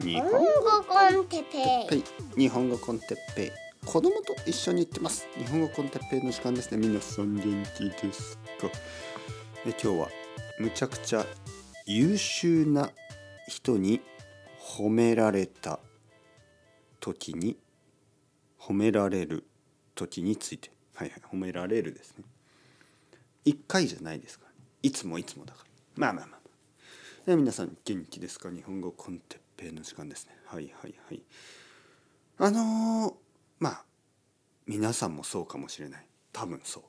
日本語コンテッペイ。日本語コンテッペイ。子供と一緒に行ってます。日本語コンテッペイの時間ですね。皆さん元気ですか？え今日はむちゃくちゃ優秀な人に褒められた時に褒められる時について。はいはい褒められるですね。一回じゃないですから。いつもいつもだから。まあまあまあ。え皆さん元気ですか？日本語コンテッペイの時間ですねはいはいはい。あのー、まあ皆さんもそうかもしれない。多分そう。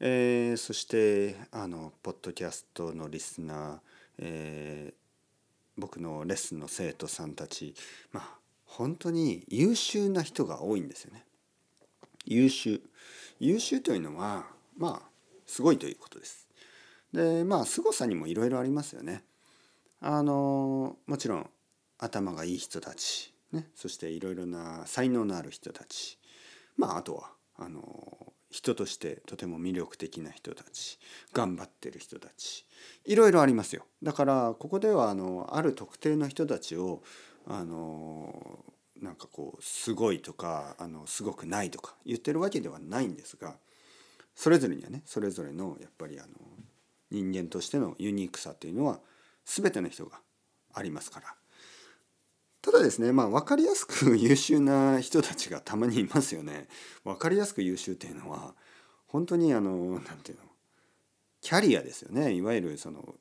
えー、そしてあのポッドキャストのリスナー、えー、僕のレッスンの生徒さんたちまあ本当に優秀な人が多いんですよね。優秀。優秀というのはまあすごいということです。でまあ凄さにもいろいろありますよね。あのもちろん頭がいい人たち、ね、そしていろいろな才能のある人たち。まああとはあの人としてとても魅力的な人たち。頑張ってる人たち。いろいろありますよ。だからここではあのある特定の人たちをあのなんかこうすごいとかあのすごくないとか言ってるわけではないんですがそれぞれにはねそれぞれのやっぱりあの人間としてのユニークさっていうのは全ての人がありますから。ただですねまあ分かりやすく優秀な人たちがたまにいますよね。分かりやすく優秀っていうのは本当にあの何て言うのキャリアですよね。いわゆるその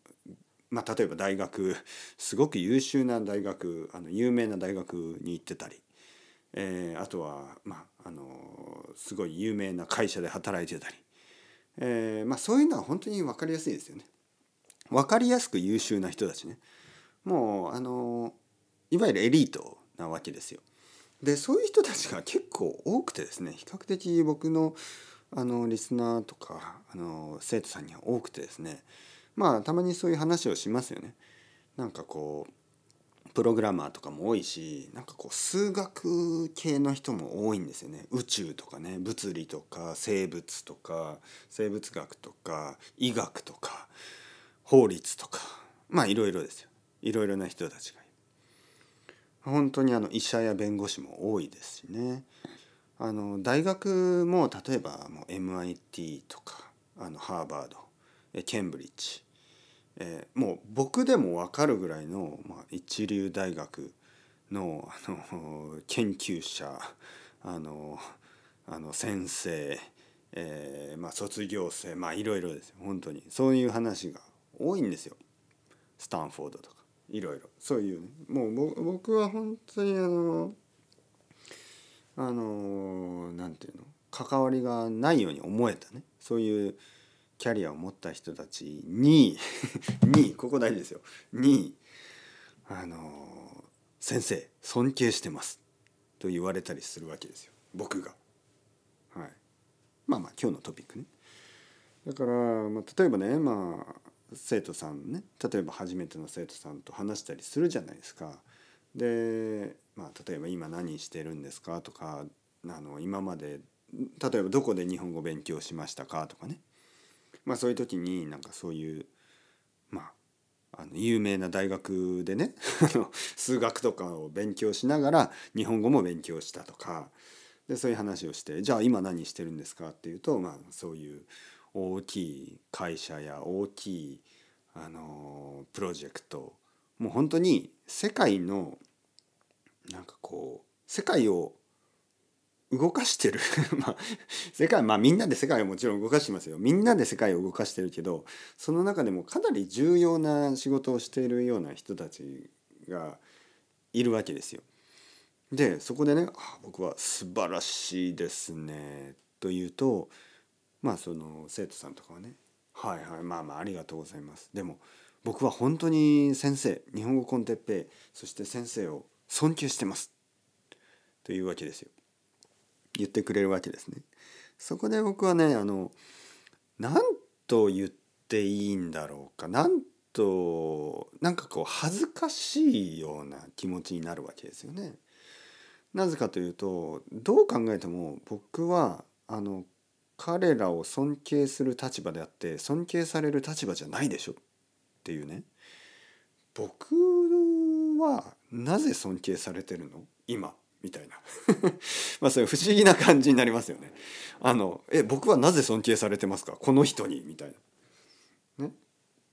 まあ例えば大学すごく優秀な大学あの有名な大学に行ってたり、えー、あとはまああのすごい有名な会社で働いてたりえー、まあ、そういうのは本当に分かりやすいですよね。分かりやすく優秀な人たちね。もうあのいわゆるエリートなわけですよ。でそういう人たちが結構多くてですね比較的僕のあのリスナーとかあの生徒さんには多くてですねまあたまにそういう話をしますよね。なんかこうプログラマーとかも多いしなんかこう数学系の人も多いんですよね宇宙とかね物理とか生物とか生物学とか医学とか法律とかまあいろいろですよいろいろな人たちが本当にあの医者や弁護士も多いですしね。あの大学も例えばもう MIT とかあのハーバードケンブリッジえー、もう僕でも分かるぐらいの、まあ、一流大学のあの研究者あのあの先生、えーまあ、卒業生まあいろいろです本当に。そういう話が多いんですよ。スタンフォードとか。いろいろそういうね。もう僕は本当にあのあのなんていうの？関わりがないように思えたね。そういうキャリアを持った人たちに にここ大事ですよ。にあの先生尊敬してます。と言われたりするわけですよ。僕が。はい、まあまあ今日のトピックね。だから、まあ、例えばねまあ生徒さんね例えば初めての生徒さんと話したりするじゃないですか。で、まあ、例えば今何してるんですか？とかあの今まで例えばどこで日本語勉強しましたか？とかね。まあそういう時になんかそういうまああの有名な大学でね 数学とかを勉強しながら日本語も勉強したとか。でそういう話をしてじゃあ今何してるんですか？っていうと、まあ、そういう大きい会社や大きいあのプロジェクト。もう本当に世界のなんかこう世界を動かしてる。まあ世界まあみんなで世界をもちろん動かしてますよ。みんなで世界を動かしてるけどその中でもかなり重要な仕事をしているような人たちがいるわけですよ。でそこでね「僕は素晴らしいですね」と言うとまあその生徒さんとかはね「はいはいまあまあありがとうございます」でも僕は本当に先生日本語コンテッペイそして先生を尊敬してますというわけですよ。言ってくれるわけですね。そこで僕はねあの何と言っていいんだろうか何となんかこう恥ずかしいような気持ちになるわけですよね。なぜかというとどう考えても僕はあの彼らを尊敬する立場であって尊敬される立場じゃないでしょ。っていうね。僕はなぜ尊敬されてるの？今。みたいな。まあそれ不思議な感じになりますよね。あのえ僕はなぜ尊敬されてますか？この人に。みたいな。ね。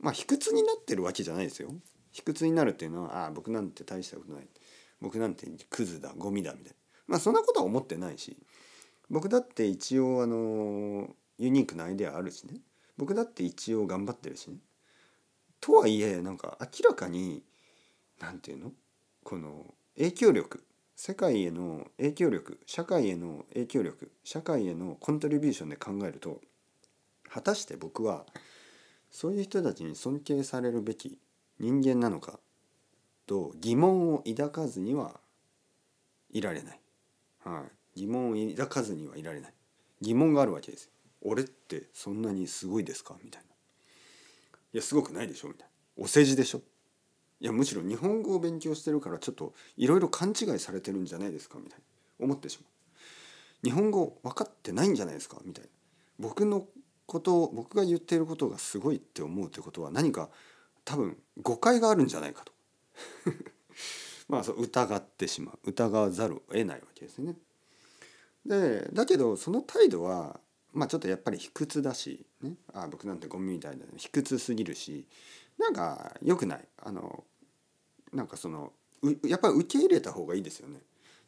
まあ卑屈になってるわけじゃないですよ。卑屈になるっていうのはああ僕なんて大したことない。僕なんてクズだゴミだみたいな。まあそんなことは思ってないし。僕だって一応あのユニークなアイデアあるしね。僕だって一応頑張ってるしね。とはいえなんか明らかに何て言うの？この影響力。世界への影響力。社会への影響力。社会へのコントリビューションで考えると果たして僕はそういう人たちに尊敬されるべき人間なのか？と疑問を抱かずにはいられない、はい、疑問を抱かずにはいられない。疑問があるわけです俺ってそんなにすごいですか？みたいな。いやすごくないでしょ？みたいな。お世辞でしょ？いやむしろ日本語を勉強してるからちょっといろいろ勘違いされてるんじゃないですか？みたいな。思ってしまう。日本語分かってないんじゃないですか？みたいな。僕のことを僕が言っていることがすごいって思うってことは何か多分誤解があるんじゃないかと。まあそう疑ってしまう。疑わざるを得ないわけですね。でだけどその態度はまあちょっとやっぱり卑屈だし、ね、あ僕なんてゴミみたいな卑屈すぎるしなんか良くないあのなんかそのやっぱり受け入れた方がいいですよね。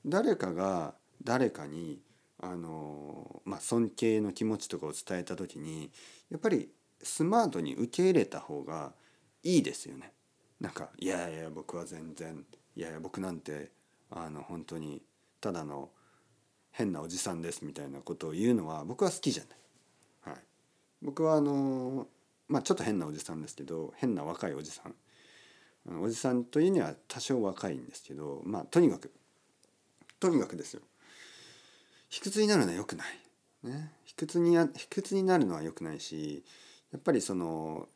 誰かが誰かにあの、まあ、尊敬の気持ちとかを伝えた時にやっぱりスマートに受け入れた方がいいですよね。なんか「いやいや僕は全然いやいや僕なんてあの本当にただの変なおじさんです」みたいなことを言うのは僕は好きじゃない。はい、僕はあのまあちょっと変なおじさんですけど変な若いおじさんおじさんというには多少若いんですけどまあとにかくとにかくですよ卑屈になるのは良くない。ね、卑屈に卑屈になるのは良くないしやっぱりその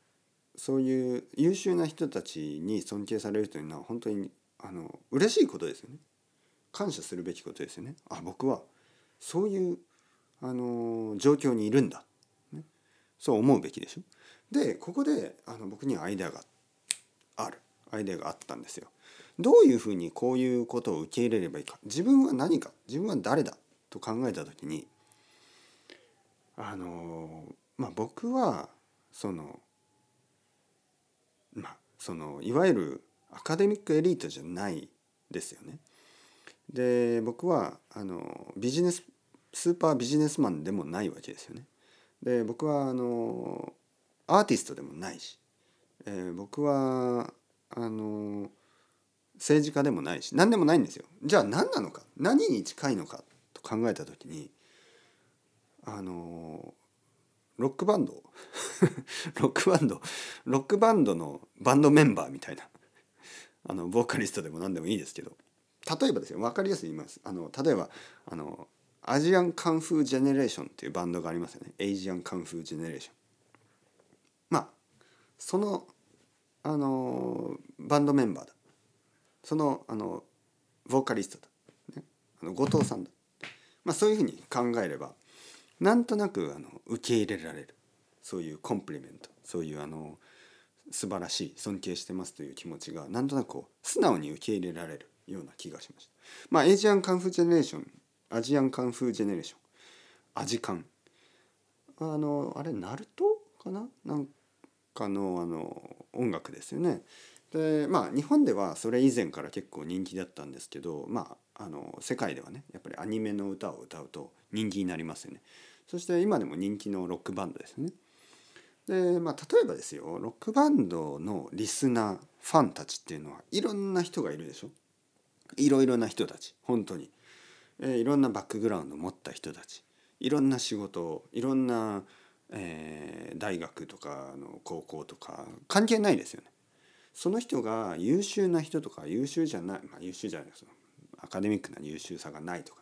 そういう優秀な人たちに尊敬されるというのは本当にあの嬉しいことですよね。感謝するべきことですよね。あ僕はそういうあの状況にいるんだ、ね、そう思うべきでしょ。でここであの僕にはアイデアがあるアイデアがあったんですよ。どういうふうにこういうことを受け入れればいいか自分は何か自分は誰だと考えた時にあのまあ僕はそのまあそのいわゆるアカデミックエリートじゃないですよね。で僕はあのビジネススーパービジネスマンでもないわけですよね。で僕はあのアーティストでもないし、えー、僕はあの政治家でもないし何でもないんですよ。じゃあ何なのか何に近いのかと考えた時にあのロックバンド ロックバンドロックバンドのバンドメンバーみたいなあのボーカリストでも何でもいいですけど例えばですよ分かりやすい言います。あの例えばあのアジアンカンフージェネレーションっていうバンドがありますよね。 ASIAN KUNG-FU GENERATION。まあそのあのバンドメンバーだ。そのあのボーカリストだ、ね、あの後藤さんだ、まあ、そういうふうに考えればなんとなくあの受け入れられる。そういう compliment。そういうあの素晴らしい尊敬してますという気持ちがなんとなくこう素直に受け入れられる。ような気がしました。まあ ASIAN KUNG-FU GENERATION アジアンカンフージェネレーションアジカンあのあれナルトかな？なんかのあの音楽ですよね。でまあ日本ではそれ以前から結構人気だったんですけどまああの世界ではねやっぱりアニメの歌を歌うと人気になりますよね。そして今でも人気のロックバンドですね。でまあ例えばですよロックバンドのリスナーファンたちっていうのはいろんな人がいるでしょ？いろいろな人たち本当に、えー、いろんなバックグラウンドを持った人たちいろんな仕事いろんな、えー、大学とかの高校とか関係ないですよね。その人が優秀な人とか優秀じゃないまあ優秀じゃないですアカデミックな優秀さがないとか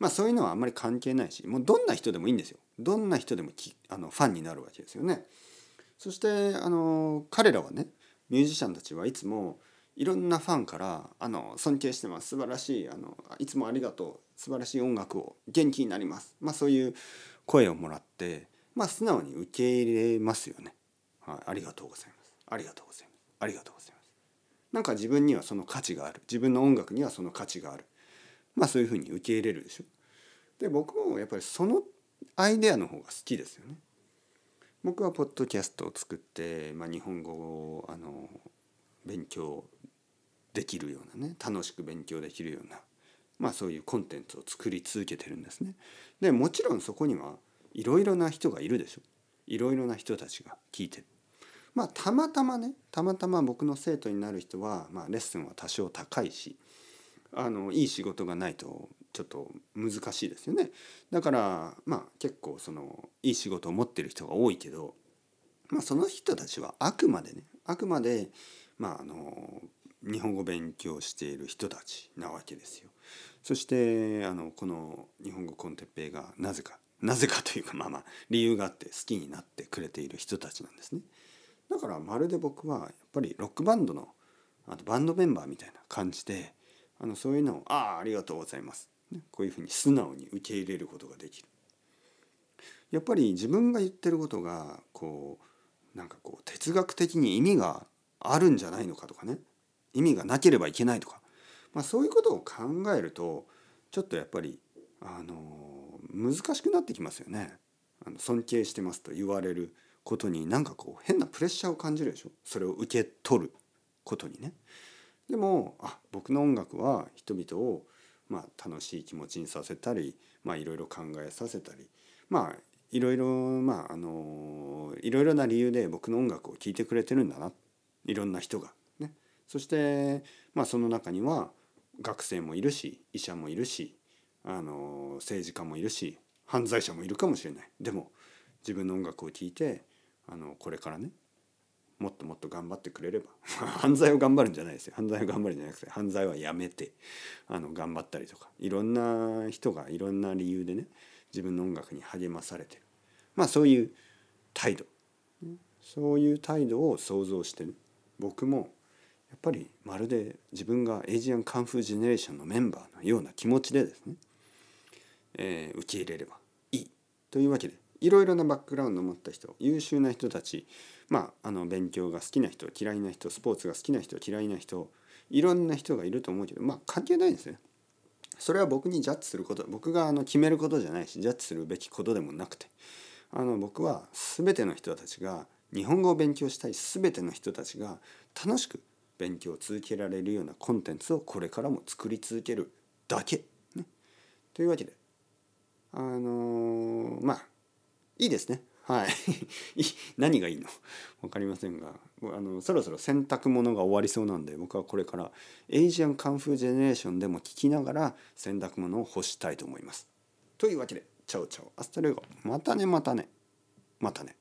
まあそういうのはあんまり関係ないしもうどんな人でもいいんですよどんな人でもきあのファンになるわけですよね。そしてあの彼らはねミュージシャンたちはいつもいろんなファンからあの尊敬してます素晴らしいあのいつもありがとう素晴らしい音楽を元気になりますまあそういう声をもらってまあ素直に受け入れますよね。はい、ありがとうございますありがとうございますありがとうございます。なんか自分にはその価値がある自分の音楽にはその価値があるまあそういうふうに受け入れるでしょ。で僕もやっぱりそのアイデアの方が好きですよね。僕はポッドキャストを作って、まあ、日本語をあの勉強できるようなね楽しく勉強できるような、まあ、そういうコンテンツを作り続けてるんですね。でもちろんそこにはいろいろな人がいるでしょ。いろいろな人たちが聞いてる。まあたまたまねたまたま僕の生徒になる人は、まあ、レッスンは多少高いしあのいい仕事がないとちょっと難しいですよね。だからまあ結構そのいい仕事を持ってる人が多いけど、まあ、その人たちはあくまでねあくまでまああの日本語勉強している人たちなわけですよ。そしてあのこの日本語コンテッペイがなぜかなぜかというかまあまあ理由があって好きになってくれている人たちなんですね。だからまるで僕はやっぱりロックバンドのあとバンドメンバーみたいな感じであのそういうのを「ああありがとうございます」こういうふうに素直に受け入れることができる。やっぱり自分が言ってることがこうなんかこう哲学的に意味があるんじゃないのかとかね意味がなければいけないとか、まあ、そういうことを考えるとちょっとやっぱりあの難しくなってきますよね。あの尊敬してますと言われることになんかこう変なプレッシャーを感じるでしょそれを受け取ることにね。でもあ僕の音楽は人々をまあ楽しい気持ちにさせたりまあいろいろ考えさせたりまあいろいろまああのいろいろな理由で僕の音楽を聴いてくれてるんだないろんな人が。ね。そしてまあその中には学生もいるし医者もいるしあの政治家もいるし犯罪者もいるかもしれない。でも自分の音楽を聴いてあのこれからねもっともっと頑張ってくれれば 犯罪を頑張るんじゃないですよ。犯罪を頑張るんじゃなくて犯罪はやめてあの頑張ったりとかいろんな人がいろんな理由でね自分の音楽に励まされてる。まあそういう態度。そういう態度を想像してね僕もやっぱりまるで自分が ASIAN KUNG-FU GENERATION のメンバーのような気持ちでですね、えー、受け入れればいいというわけでいろいろなバックグラウンドを持った人優秀な人たちまああの勉強が好きな人嫌いな人スポーツが好きな人嫌いな人いろんな人がいると思うけどまあ関係ないんですね。それは僕にジャッジすること僕があの決めることじゃないしジャッジするべきことでもなくてあの僕は全ての人たちが日本語を勉強したい全ての人たちが楽しく勉強を続けられるようなコンテンツをこれからも作り続けるだけ。ね、というわけであのー、まあいいですね。はい。何がいいの？分かりませんがあのそろそろ洗濯物が終わりそうなんで僕はこれから ASIAN KUNG-FU GENERATION でも聞きながら洗濯物を干したいと思います。というわけで ciao ciao hasta luego またねまたねまたね。